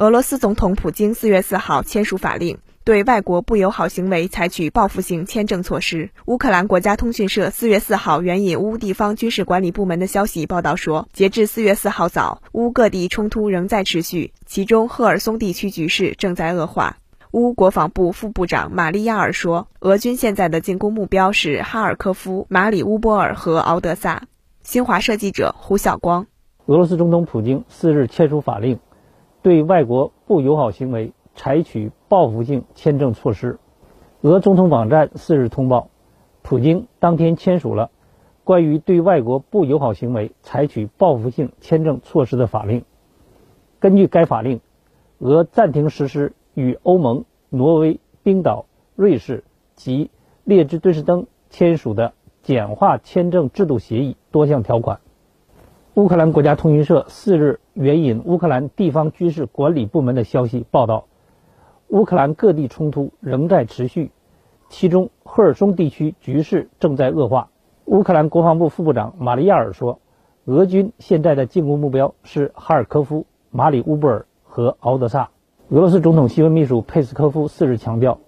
俄罗斯总统普京四月四号签署法令，对外国不友好行为采取报复性签证措施。乌克兰国家通讯社四月四号援引乌地方军事管理部门的消息报道说，截至四月四号早，乌各地冲突仍在持续，其中赫尔松地区局势正在恶化。乌国防部副部长玛利亚尔说，俄军现在的进攻目标是哈尔科夫、马里乌波尔和敖德萨。新华社记者胡晓光。俄罗斯总统普京四日签署法令，对外国不友好行为采取报复性签证措施。俄总统网站四日通报，普京当天签署了关于对外国不友好行为采取报复性签证措施的法令。根据该法令，俄暂停实施。与欧盟、挪威、冰岛、瑞士及列支敦士登签署的简化签证制度协议多项条款。乌克兰国家通讯社四日援引乌克兰地方军事管理部门的消息报道，乌克兰各地冲突仍在持续，其中赫尔松地区局势正在恶化。乌克兰国防部副部长马利亚尔说，俄军现在的进攻目标是哈尔科夫、马里乌波尔和敖德萨。俄罗斯总统新闻秘书佩斯科夫四日强调，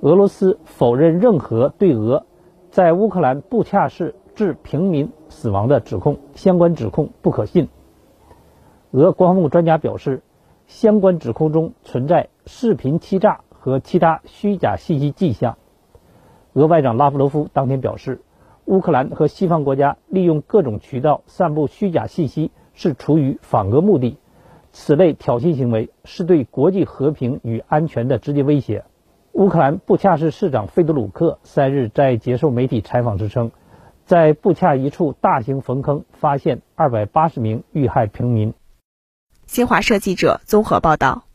俄罗斯否认任何对俄在乌克兰布恰市致平民死亡的指控，相关指控不可信。俄国防部专家表示，相关指控中存在视频欺诈和其他虚假信息迹象。俄外长拉夫罗夫当天表示，乌克兰和西方国家利用各种渠道散布虚假信息是出于反俄目的。此类挑衅行为是对国际和平与安全的直接威胁。乌克兰布恰市市长费德鲁克三日在接受媒体采访时称，在布恰一处大型坟坑发现二百八十名遇害平民。新华社记者综合报道。